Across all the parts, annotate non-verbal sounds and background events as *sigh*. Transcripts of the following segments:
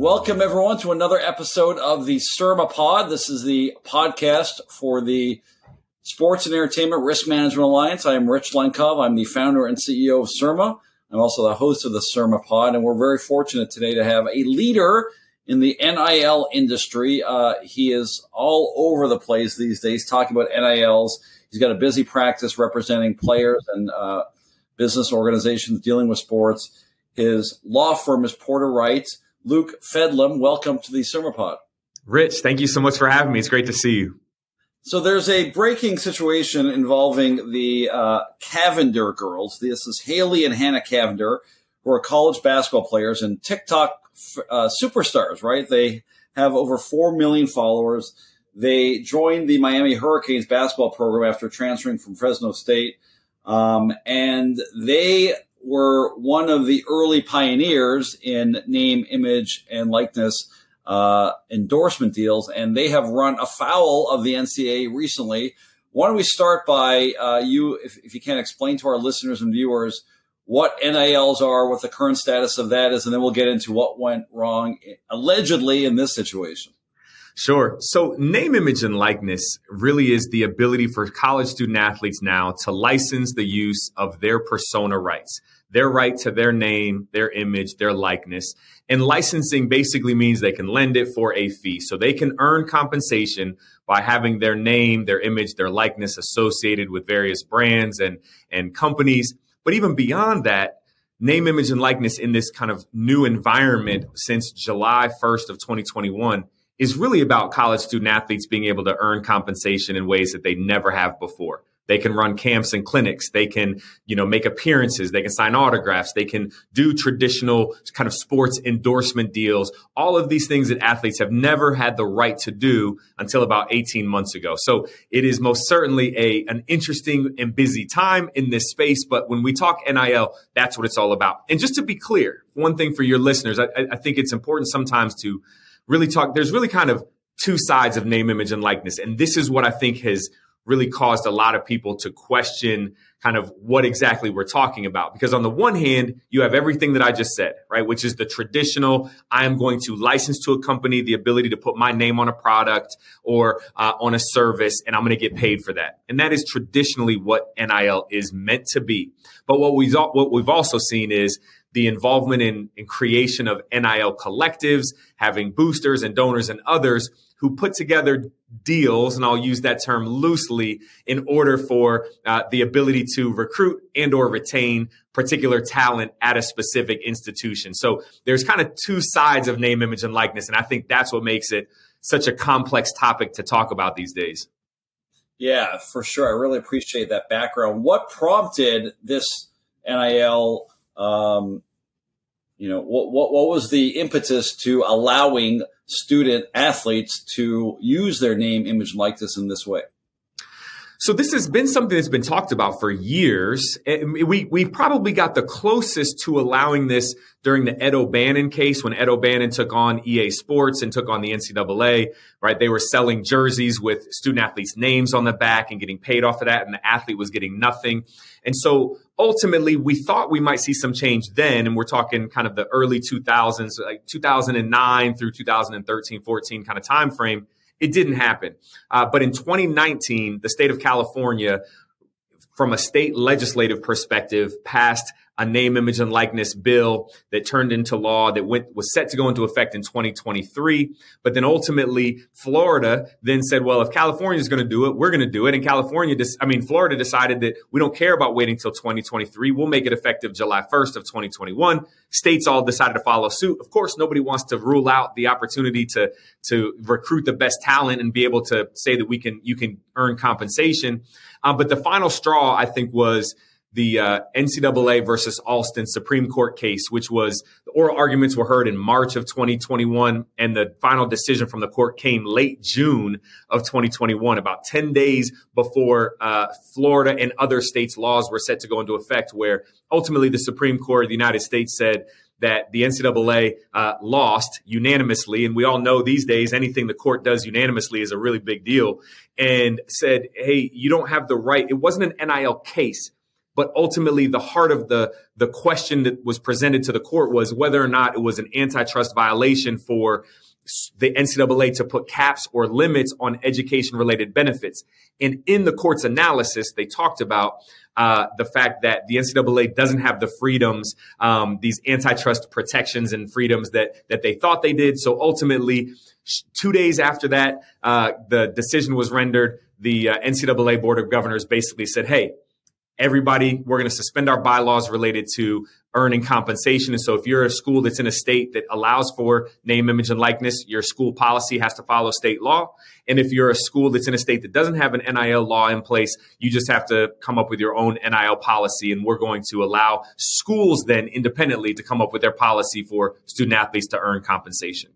Welcome, everyone, to another episode of the SERMA Pod. This is the podcast for the Sports and Entertainment Risk Management Alliance. I am Rich Lenkov. I'm the founder and CEO of SERMA. I'm also the host of the SERMA Pod, and we're very fortunate today to have a leader in the NIL industry. Uh, he is all over the place these days talking about NILs. He's got a busy practice representing players and uh, business organizations dealing with sports. His law firm is Porter Wright. Luke Fedlam, welcome to the SERMA Pod. Rich, thank you so much for having me. It's great to see you. So there's a breaking situation involving the uh, Cavinder girls. This is Haley and Hannah Cavinder, who are college basketball players and TikTok uh, superstars, right? They have over 4 million followers. They joined the Miami Hurricanes basketball program after transferring from Fresno State. Um, and they were one of the early pioneers in name, image, and likeness uh, endorsement deals, and they have run afoul of the NCAA recently. Why don't we start by uh, you, if, if you can explain to our listeners and viewers what NILs are, what the current status of that is, and then we'll get into what went wrong allegedly in this situation. Sure. So name, image, and likeness really is the ability for college student athletes now to license the use of their persona rights, their right to their name, their image, their likeness. And licensing basically means they can lend it for a fee. So they can earn compensation by having their name, their image, their likeness associated with various brands and, and companies. But even beyond that, name, image, and likeness in this kind of new environment since July 1st of 2021 is really about college student athletes being able to earn compensation in ways that they never have before. They can run camps and clinics. They can, you know, make appearances. They can sign autographs. They can do traditional kind of sports endorsement deals. All of these things that athletes have never had the right to do until about 18 months ago. So it is most certainly a, an interesting and busy time in this space. But when we talk NIL, that's what it's all about. And just to be clear, one thing for your listeners, I, I think it's important sometimes to really talk. There's really kind of two sides of name, image, and likeness. And this is what I think has really caused a lot of people to question kind of what exactly we're talking about. Because on the one hand, you have everything that I just said, right? Which is the traditional, I am going to license to a company the ability to put my name on a product or uh, on a service, and I'm going to get paid for that. And that is traditionally what NIL is meant to be. But what we've, what we've also seen is the involvement in, in creation of NIL collectives, having boosters and donors and others who put together deals, and I'll use that term loosely, in order for uh, the ability to recruit and or retain particular talent at a specific institution. So there's kind of two sides of name, image, and likeness, and I think that's what makes it such a complex topic to talk about these days. Yeah, for sure. I really appreciate that background. What prompted this NIL um, you know, what, what, what was the impetus to allowing student athletes to use their name, image, likeness in this way? So this has been something that's been talked about for years. We we probably got the closest to allowing this during the Ed O'Bannon case when Ed O'Bannon took on EA Sports and took on the NCAA. Right, they were selling jerseys with student athletes' names on the back and getting paid off of that, and the athlete was getting nothing. And so ultimately, we thought we might see some change then, and we're talking kind of the early 2000s, like 2009 through 2013, 14 kind of time frame it didn't happen. Uh, but in 2019, the state of California, from a state legislative perspective, passed a name, image, and likeness bill that turned into law that went was set to go into effect in 2023. But then ultimately, Florida then said, "Well, if California is going to do it, we're going to do it." And California, I mean, Florida decided that we don't care about waiting until 2023. We'll make it effective July 1st of 2021. States all decided to follow suit. Of course, nobody wants to rule out the opportunity to to recruit the best talent and be able to say that we can you can earn compensation. Um, but the final straw, I think, was the uh, NCAA versus Alston Supreme Court case, which was the oral arguments were heard in March of 2021, and the final decision from the court came late June of 2021, about 10 days before uh, Florida and other states' laws were set to go into effect, where ultimately the Supreme Court of the United States said that the NCAA uh, lost unanimously, and we all know these days anything the court does unanimously is a really big deal. And said, "Hey, you don't have the right." It wasn't an NIL case, but ultimately the heart of the the question that was presented to the court was whether or not it was an antitrust violation for the NCAA to put caps or limits on education related benefits. And in the court's analysis, they talked about uh, the fact that the NCAA doesn't have the freedoms, um, these antitrust protections and freedoms that that they thought they did. So ultimately, two days after that, uh, the decision was rendered. The uh, NCAA Board of Governors basically said, "Hey, everybody, we're going to suspend our bylaws related to earning compensation. And so if you're a school that's in a state that allows for name, image, and likeness, your school policy has to follow state law. And if you're a school that's in a state that doesn't have an NIL law in place, you just have to come up with your own NIL policy. And we're going to allow schools then independently to come up with their policy for student athletes to earn compensation.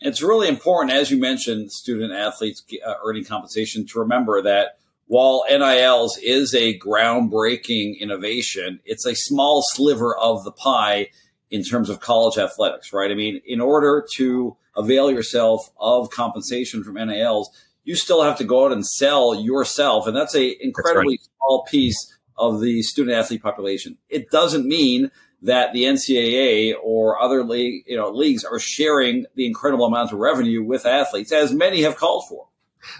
It's really important, as you mentioned, student athletes uh, earning compensation, to remember that while NILs is a groundbreaking innovation, it's a small sliver of the pie in terms of college athletics, right? I mean, in order to avail yourself of compensation from NILs, you still have to go out and sell yourself. And that's a incredibly that's right. small piece of the student athlete population. It doesn't mean that the NCAA or other league, you know, leagues are sharing the incredible amount of revenue with athletes, as many have called for.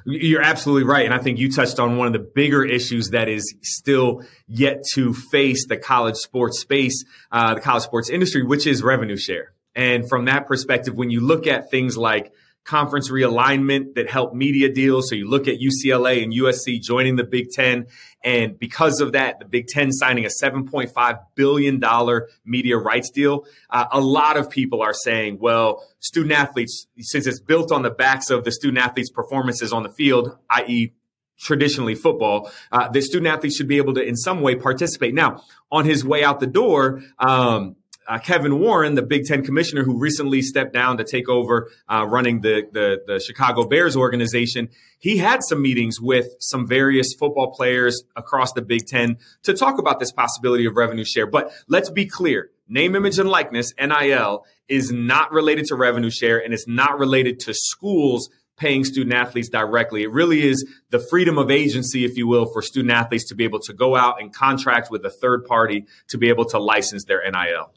You're absolutely right. And I think you touched on one of the bigger issues that is still yet to face the college sports space, uh, the college sports industry, which is revenue share. And from that perspective, when you look at things like conference realignment that helped media deals. So you look at UCLA and USC joining the Big Ten. And because of that, the Big Ten signing a $7.5 billion media rights deal. Uh, a lot of people are saying, well, student athletes, since it's built on the backs of the student athletes' performances on the field, i.e., traditionally football, uh, the student athletes should be able to, in some way, participate. Now, on his way out the door, um, uh, Kevin Warren, the Big Ten commissioner who recently stepped down to take over uh, running the, the, the Chicago Bears organization, he had some meetings with some various football players across the Big Ten to talk about this possibility of revenue share. But let's be clear: name, image, and likeness (NIL) is not related to revenue share, and it's not related to schools paying student athletes directly. It really is the freedom of agency, if you will, for student athletes to be able to go out and contract with a third party to be able to license their NIL.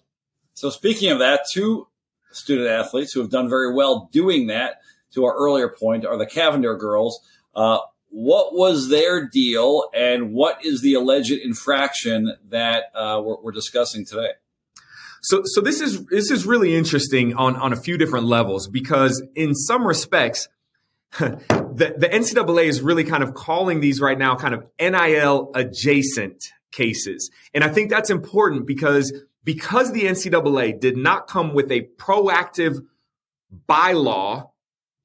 So speaking of that, two student athletes who have done very well doing that, to our earlier point, are the Cavinder girls. Uh, what was their deal, and what is the alleged infraction that uh, we're, we're, discussing today? So, so this is this is really interesting on on a few different levels because in some respects. *laughs* the, the NCAA is really kind of calling these right now kind of NIL adjacent cases. And I think that's important because because the NCAA did not come with a proactive bylaw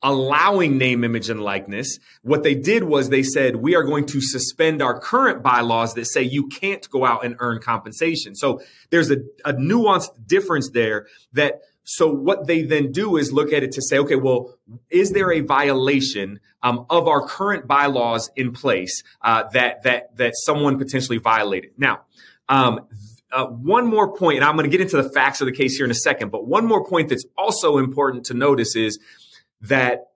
allowing name, image, and likeness, what they did was they said, we are going to suspend our current bylaws that say you can't go out and earn compensation. So there's a, a nuanced difference there that so what they then do is look at it to say, okay, well, is there a violation um, of our current bylaws in place uh, that that that someone potentially violated? Now, um, uh, one more point, and I'm going to get into the facts of the case here in a second, but one more point that's also important to notice is that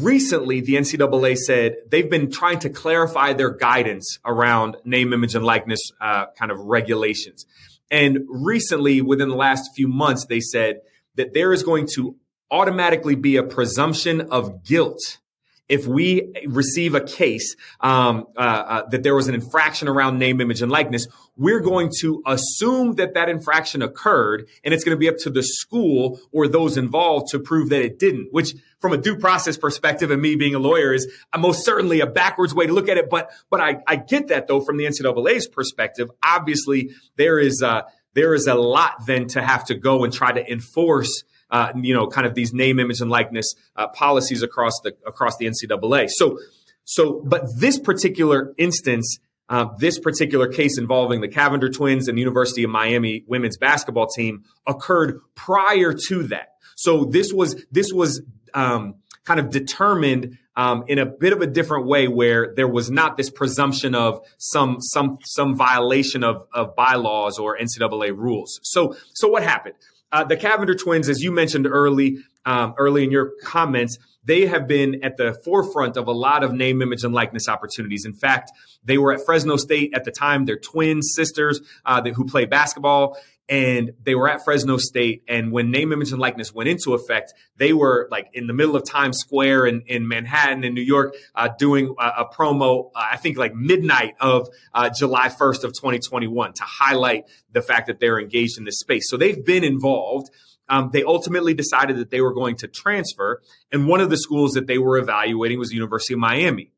recently the NCAA said they've been trying to clarify their guidance around name, image, and likeness uh, kind of regulations. And recently, within the last few months, they said that there is going to automatically be a presumption of guilt if we receive a case um, uh, uh, that there was an infraction around name, image, and likeness, we're going to assume that that infraction occurred, and it's going to be up to the school or those involved to prove that it didn't. Which, from a due process perspective, and me being a lawyer, is most certainly a backwards way to look at it. But but I, I get that though from the NCAA's perspective. Obviously, there is uh, there is a lot then to have to go and try to enforce uh, you know, kind of these name, image, and likeness uh, policies across the across the NCAA. So, so, but this particular instance, uh, this particular case involving the Cavinder twins and the University of Miami women's basketball team occurred prior to that. So this was this was um, kind of determined um, in a bit of a different way, where there was not this presumption of some some some violation of of bylaws or NCAA rules. So so what happened? Uh, the Cavinder twins, as you mentioned early, um, early in your comments, they have been at the forefront of a lot of name, image, and likeness opportunities. In fact, they were at Fresno State at the time. They're twin sisters uh, who play basketball and they were at Fresno State. And when name, image, and likeness went into effect, they were like in the middle of Times Square in, in Manhattan in New York, uh, doing a, a promo, uh, I think like midnight of uh, July 1st of 2021 to highlight the fact that they're engaged in this space. So they've been involved. Um, they ultimately decided that they were going to transfer. And one of the schools that they were evaluating was the University of Miami.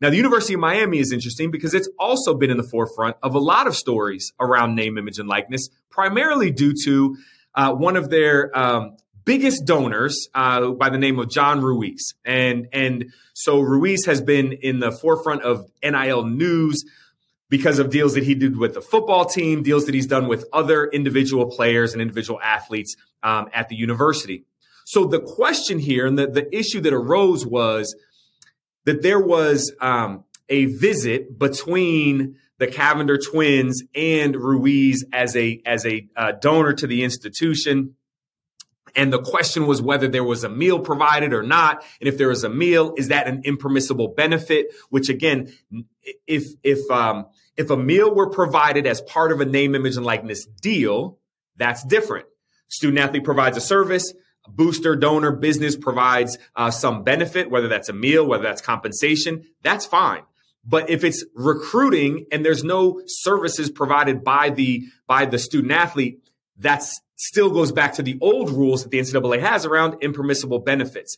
Now, the University of Miami is interesting because it's also been in the forefront of a lot of stories around name, image, and likeness, primarily due to uh, one of their um, biggest donors uh, by the name of John Ruiz. And, and so Ruiz has been in the forefront of NIL news because of deals that he did with the football team, deals that he's done with other individual players and individual athletes um, at the university. So the question here and the, the issue that arose was that there was um, a visit between the Cavinder twins and Ruiz as a as a uh, donor to the institution. And the question was whether there was a meal provided or not. And if there was a meal, is that an impermissible benefit? Which again, if if um, if a meal were provided as part of a name, image, and likeness deal, that's different. Student athlete provides a service booster donor business provides uh, some benefit, whether that's a meal, whether that's compensation, that's fine. But if it's recruiting and there's no services provided by the by the student athlete, that still goes back to the old rules that the NCAA has around impermissible benefits.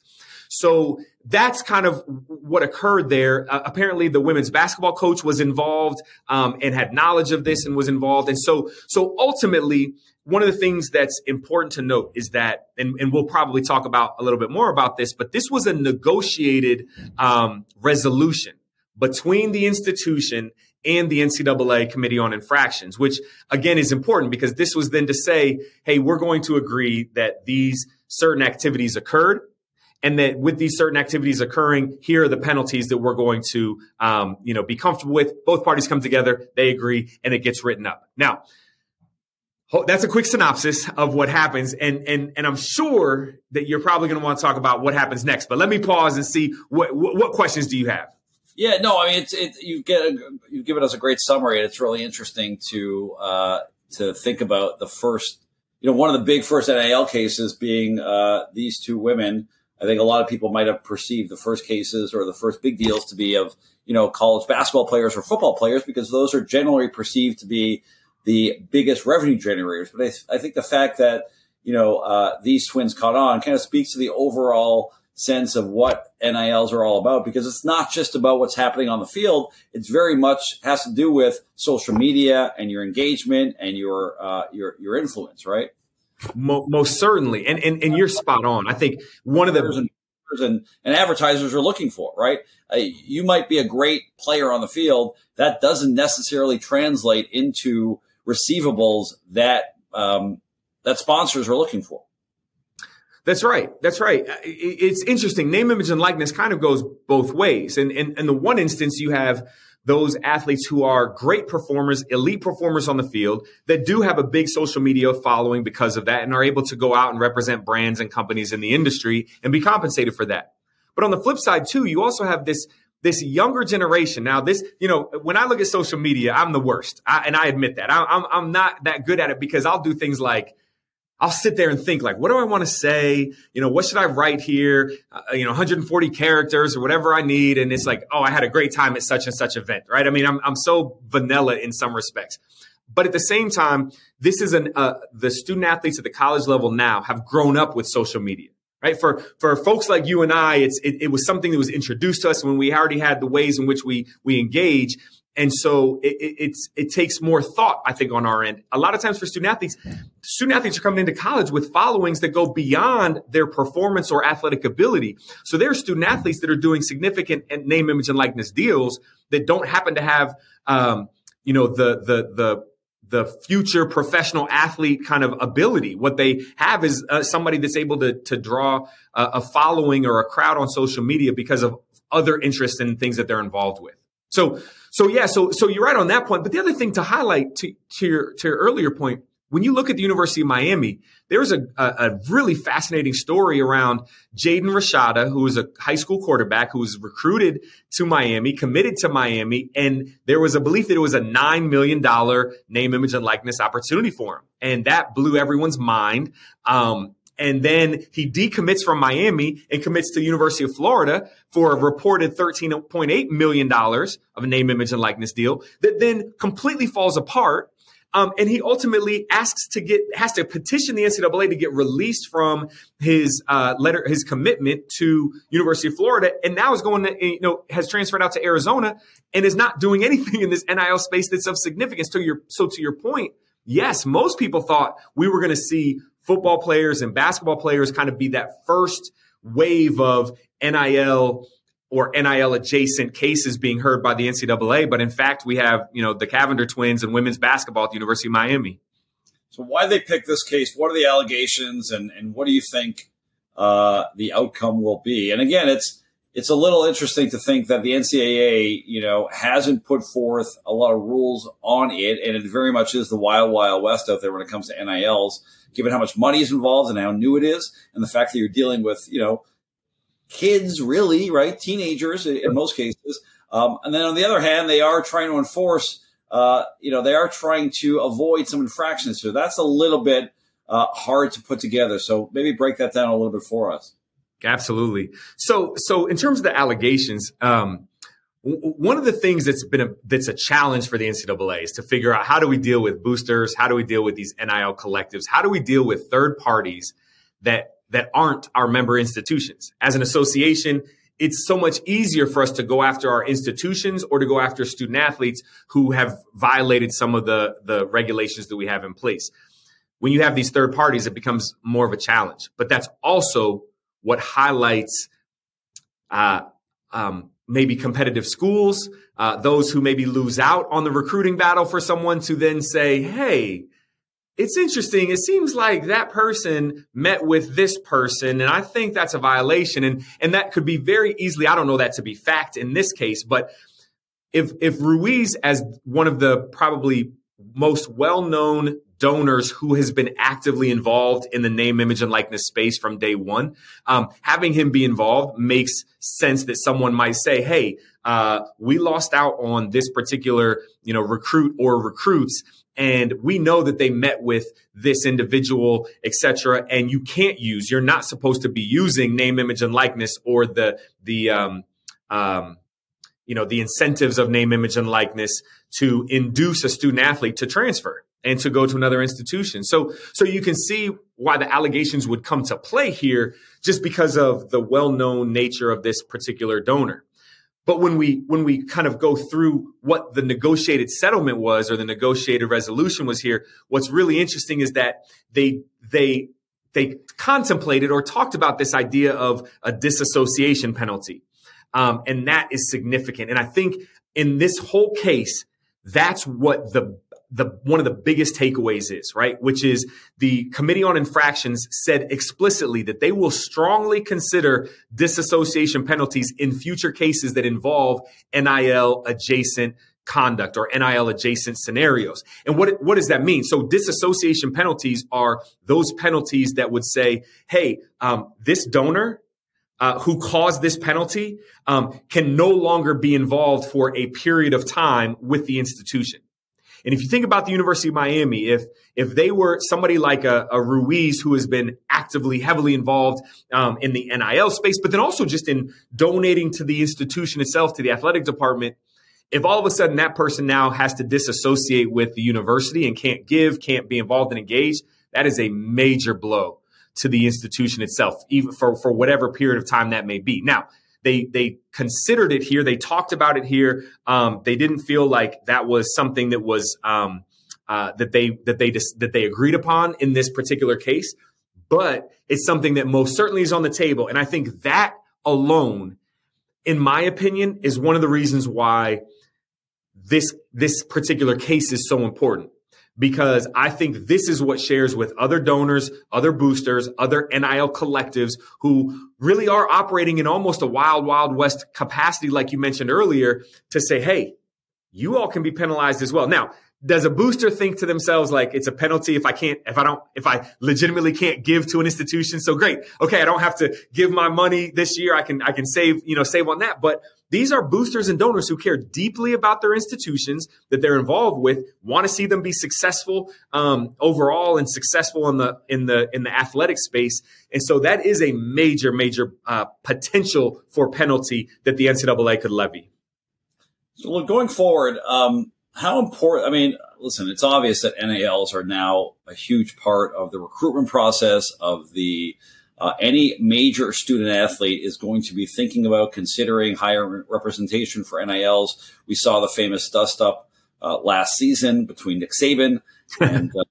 So that's kind of what occurred there. Uh, apparently, the women's basketball coach was involved um, and had knowledge of this and was involved. And so, so ultimately, one of the things that's important to note is that, and, and, we'll probably talk about a little bit more about this, but this was a negotiated um, resolution between the institution and the NCAA Committee on Infractions, which again is important because this was then to say, hey, we're going to agree that these certain activities occurred. And that with these certain activities occurring, here are the penalties that we're going to, um, you know, be comfortable with. Both parties come together, they agree, and it gets written up. Now, that's a quick synopsis of what happens and and and i'm sure that you're probably going to want to talk about what happens next but let me pause and see what what, what questions do you have? Yeah no i mean it's it you get a, you've given us a great summary and it's really interesting to uh to think about the first you know one of the big first nil cases being uh these two women. I think a lot of people might have perceived the first cases or the first big deals to be of you know college basketball players or football players because those are generally perceived to be the biggest revenue generators. But I, I think the fact that you know uh, these twins caught on kind of speaks to the overall sense of what NILs are all about because it's not just about what's happening on the field. It's very much has to do with social media and your engagement and your uh, your your influence, right? Most certainly, and, and and you're spot on. I think one of the and, and advertisers are looking for, right? Uh, you might be a great player on the field. That doesn't necessarily translate into receivables that um, that sponsors are looking for. That's right. That's right. It's interesting. Name, image, and likeness kind of goes both ways. And in, in the one instance, you have those athletes who are great performers, elite performers on the field that do have a big social media following because of that and are able to go out and represent brands and companies in the industry and be compensated for that. But on the flip side, too, you also have this this younger generation. Now, this, you know, when I look at social media, I'm the worst. I, and I admit that. I, I'm, I'm not that good at it because I'll do things like, I'll sit there and think like, what do I want to say? You know, what should I write here? Uh, you know, 140 characters or whatever I need. And it's like, oh, I had a great time at such and such event, right? I mean, I'm, I'm so vanilla in some respects. But at the same time, this is an, uh, the student athletes at the college level now have grown up with social media right? For for folks like you and I, it's it, it, was something that was introduced to us when we already had the ways in which we we engage. And so it, it, it's it takes more thought, I think, on our end. A lot of times for student athletes, student athletes are coming into college with followings that go beyond their performance or athletic ability. So there are student athletes that are doing significant name, image, and likeness deals that don't happen to have, um, you know, the the the the future professional athlete kind of ability. What they have is uh, somebody that's able to to draw a, a following or a crowd on social media because of other interests and things that they're involved with. So so yeah, so so you're right on that point. But the other thing to highlight to to your to your earlier point, when you look at the University of Miami, there's a, a, a really fascinating story around Jaden Rashada, who was a high school quarterback who was recruited to Miami, committed to Miami, and there was a belief that it was a $9 million name, image, and likeness opportunity for him. And that blew everyone's mind. Um, and then he decommits from Miami and commits to the University of Florida for a reported $13.8 million of a name, image, and likeness deal that then completely falls apart um, and he ultimately asks to get has to petition the NCAA to get released from his uh, letter his commitment to University of Florida, and now is going to you know has transferred out to Arizona and is not doing *laughs* anything in this NIL space that's of significance. To your so to your point, yes, most people thought we were going to see football players and basketball players kind of be that first wave of NIL or NIL adjacent cases being heard by the NCAA. But in fact, we have, you know, the Cavinder twins and women's basketball at the University of Miami. So why they pick this case? What are the allegations and, and what do you think uh, the outcome will be? And again, it's, it's a little interesting to think that the NCAA, you know, hasn't put forth a lot of rules on it, and it very much is the wild, wild west out there when it comes to NILs. Given how much money is involved and how new it is, and the fact that you're dealing with, you know, kids, really, right? Teenagers in most cases. Um, and then on the other hand, they are trying to enforce, uh, you know, they are trying to avoid some infractions. So that's a little bit uh, hard to put together. So maybe break that down a little bit for us. Absolutely. So, so in terms of the allegations, um, one of the things that's been a that's a challenge for the NCAA is to figure out how do we deal with boosters, how do we deal with these NIL collectives, how do we deal with third parties that that aren't our member institutions. As an association, it's so much easier for us to go after our institutions or to go after student athletes who have violated some of the, the regulations that we have in place. When you have these third parties, it becomes more of a challenge. But that's also what highlights uh, um, maybe competitive schools, uh, those who maybe lose out on the recruiting battle for someone to then say, hey, it's interesting. It seems like that person met with this person, and I think that's a violation. And and that could be very easily. I don't know that to be fact in this case, but if if Ruiz, as one of the probably most well known donors who has been actively involved in the name, image, and likeness space from day one, um, having him be involved makes sense. That someone might say, "Hey, uh, we lost out on this particular, you know, recruit or recruits." And we know that they met with this individual etc and you can't use you're not supposed to be using name image and likeness or the the um, um, you know the incentives of name image and likeness to induce a student athlete to transfer and to go to another institution. So so you can see why the allegations would come to play here just because of the well-known nature of this particular donor but when we when we kind of go through what the negotiated settlement was or the negotiated resolution was here, what's really interesting is that they they they contemplated or talked about this idea of a disassociation penalty, um, and that is significant. And I think in this whole case, that's what the the one of the biggest takeaways is, right? Which is the Committee on Infractions said explicitly that they will strongly consider disassociation penalties in future cases that involve NIL adjacent conduct or NIL adjacent scenarios. And what what does that mean? So disassociation penalties are those penalties that would say, "Hey, um, this donor." Uh, who caused this penalty um, can no longer be involved for a period of time with the institution. And if you think about the University of Miami, if if they were somebody like a, a Ruiz who has been actively, heavily involved um, in the NIL space, but then also just in donating to the institution itself, to the athletic department, if all of a sudden that person now has to disassociate with the university and can't give, can't be involved and engaged, that is a major blow to the institution itself, even for, for whatever period of time that may be. Now, they they considered it here. They talked about it here. Um, they didn't feel like that was something that was um, uh, that they that they that they agreed upon in this particular case. But it's something that most certainly is on the table, and I think that alone, in my opinion, is one of the reasons why this this particular case is so important because I think this is what shares with other donors, other boosters, other NIL collectives who really are operating in almost a wild, wild west capacity, like you mentioned earlier, to say, hey, you all can be penalized as well. Now, does a booster think to themselves like it's a penalty if I can't, if I don't, if I legitimately can't give to an institution? So great. Okay. I don't have to give my money this year. I can, I can save, you know, save on that. But these are boosters and donors who care deeply about their institutions that they're involved with, want to see them be successful um, overall and successful in the in the in the athletic space. And so that is a major, major uh, potential for penalty that the NCAA could levy. So going forward, um, how important? I mean, listen, it's obvious that NILs are now a huge part of the recruitment process of the uh, any major student athlete is going to be thinking about considering higher representation for NILs. We saw the famous dust up uh, last season between Nick Saban and *laughs* uh,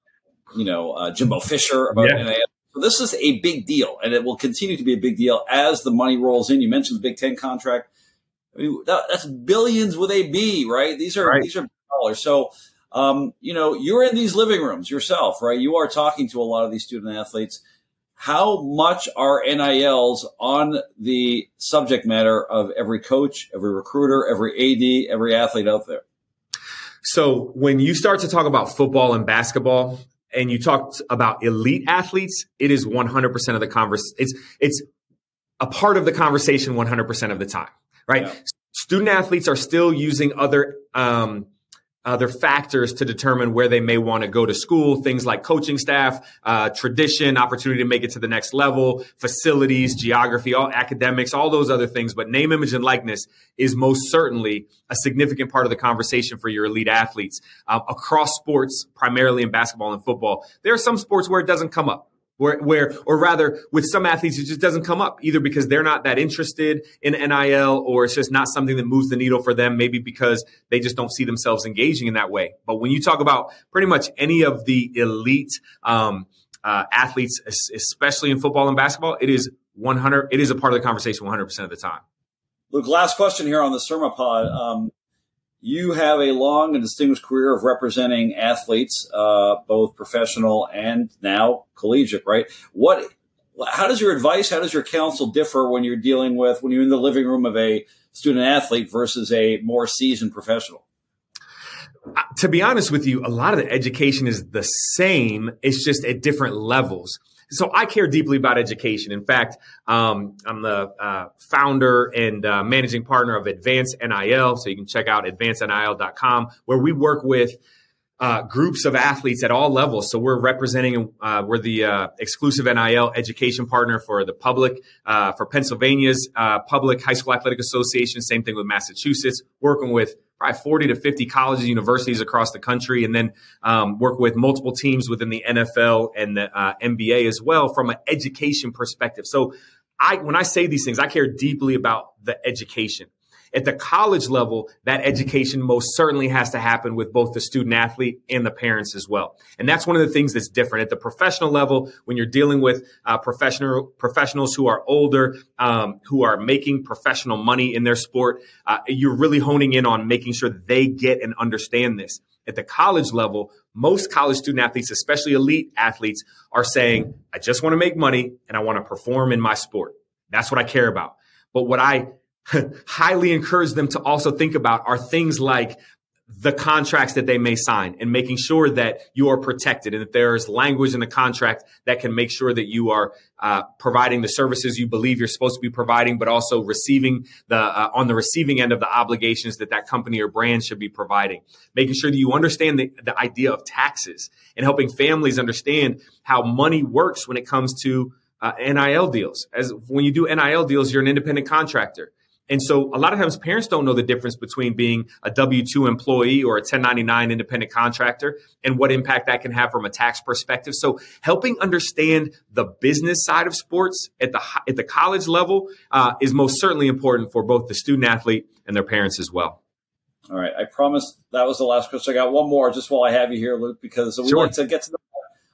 you know uh, Jimbo Fisher about yeah. NIL. So this is a big deal, and it will continue to be a big deal as the money rolls in. You mentioned the Big Ten contract. I mean, that, that's billions with a B, right? These are right. these are dollars. So um, you know, you're in these living rooms yourself, right? You are talking to a lot of these student athletes how much are NILs on the subject matter of every coach, every recruiter, every AD, every athlete out there? So when you start to talk about football and basketball and you talk about elite athletes, it is 100% of the conversation. It's, it's a part of the conversation 100% of the time, right? Yeah. Student athletes are still using other, um, other factors to determine where they may want to go to school, things like coaching staff, uh, tradition, opportunity to make it to the next level, facilities, geography, all academics, all those other things. But name, image, and likeness is most certainly a significant part of the conversation for your elite athletes uh, across sports, primarily in basketball and football. There are some sports where it doesn't come up where, where, or rather with some athletes, it just doesn't come up either because they're not that interested in NIL or it's just not something that moves the needle for them, maybe because they just don't see themselves engaging in that way. But when you talk about pretty much any of the elite, um, uh, athletes, especially in football and basketball, it is 100, it is a part of the conversation 100% of the time. Luke, last question here on the SERMAPod. Um, you have a long and distinguished career of representing athletes, uh, both professional and now collegiate, right? What, how does your advice, how does your counsel differ when you're dealing with, when you're in the living room of a student athlete versus a more seasoned professional? Uh, to be honest with you, a lot of the education is the same. It's just at different levels. So I care deeply about education. In fact, um, I'm the uh, founder and uh, managing partner of Advanced NIL. So you can check out advancednil.com where we work with uh, groups of athletes at all levels. So we're representing, uh, we're the uh, exclusive NIL education partner for the public, uh, for Pennsylvania's uh, Public High School Athletic Association. Same thing with Massachusetts, working with probably 40 to 50 colleges, universities across the country, and then um, work with multiple teams within the NFL and the uh, NBA as well from an education perspective. So I, when I say these things, I care deeply about the education. At the college level, that education most certainly has to happen with both the student athlete and the parents as well. And that's one of the things that's different at the professional level when you're dealing with uh, professional professionals who are older, um, who are making professional money in their sport. Uh, you're really honing in on making sure they get and understand this. At the college level, most college student athletes, especially elite athletes, are saying, I just want to make money and I want to perform in my sport. That's what I care about. But what I *laughs* highly encourage them to also think about are things like the contracts that they may sign and making sure that you are protected and that there's language in the contract that can make sure that you are uh, providing the services you believe you're supposed to be providing, but also receiving the uh, on the receiving end of the obligations that that company or brand should be providing. Making sure that you understand the, the idea of taxes and helping families understand how money works when it comes to uh, NIL deals. As when you do NIL deals, you're an independent contractor and so a lot of times parents don't know the difference between being a W 2 employee or a 1099 independent contractor and what impact that can have from a tax perspective. So helping understand the business side of sports at the, at the college level uh, is most certainly important for both the student athlete and their parents as well. All right. I promise that was the last question. I got one more just while I have you here, Luke, because we sure. like to get to know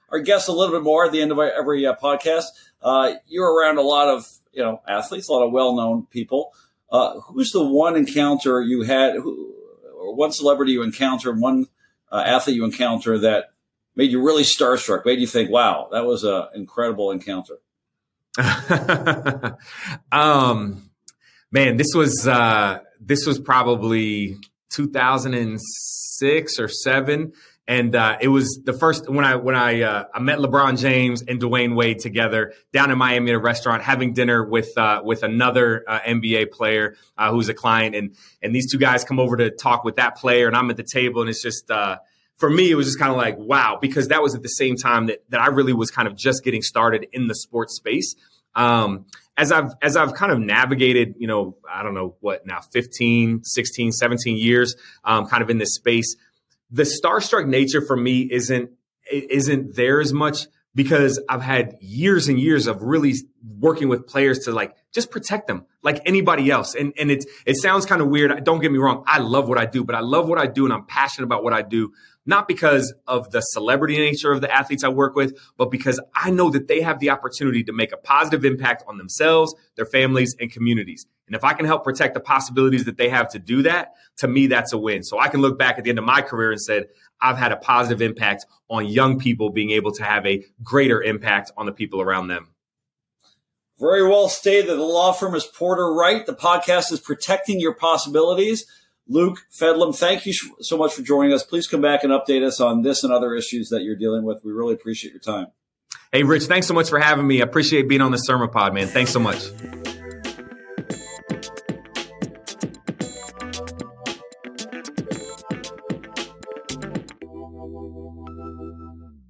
our guests a little bit more at the end of every uh, podcast. Uh, you're around a lot of, you know, athletes, a lot of well-known people. Uh, who's the one encounter you had, who, or one celebrity you encountered, one uh, athlete you encounter that made you really starstruck, made you think, "Wow, that was an incredible encounter." *laughs* um, man, this was uh, this was probably 2006 or seven. And uh, it was the first when I when I uh, I met LeBron James and Dwyane Wade together down in Miami at a restaurant having dinner with uh, with another uh, NBA player uh, who's a client and and these two guys come over to talk with that player and I'm at the table and it's just uh, for me it was just kind of like wow because that was at the same time that that I really was kind of just getting started in the sports space. Um, as I've as I've kind of navigated, you know, I don't know what now 15, 16, 17 years um, kind of in this space the starstruck nature for me isn't isn't there as much because I've had years and years of really working with players to like just protect them like anybody else. And and it it sounds kind of weird. Don't get me wrong. I love what I do, but I love what I do and I'm passionate about what I do not because of the celebrity nature of the athletes I work with, but because I know that they have the opportunity to make a positive impact on themselves, their families, and communities. And if I can help protect the possibilities that they have to do that, to me, that's a win. So I can look back at the end of my career and said, I've had a positive impact on young people being able to have a greater impact on the people around them. Very well stated. The law firm is Porter Wright. The podcast is Protecting Your Possibilities. Luke Fedlam, thank you so much for joining us. Please come back and update us on this and other issues that you're dealing with. We really appreciate your time. Hey, Rich, thanks so much for having me. I appreciate being on the SERMA Pod, man. Thanks so much.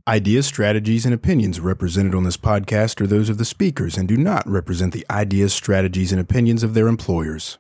Ideas, strategies, and opinions represented on this podcast are those of the speakers and do not represent the ideas, strategies, and opinions of their employers.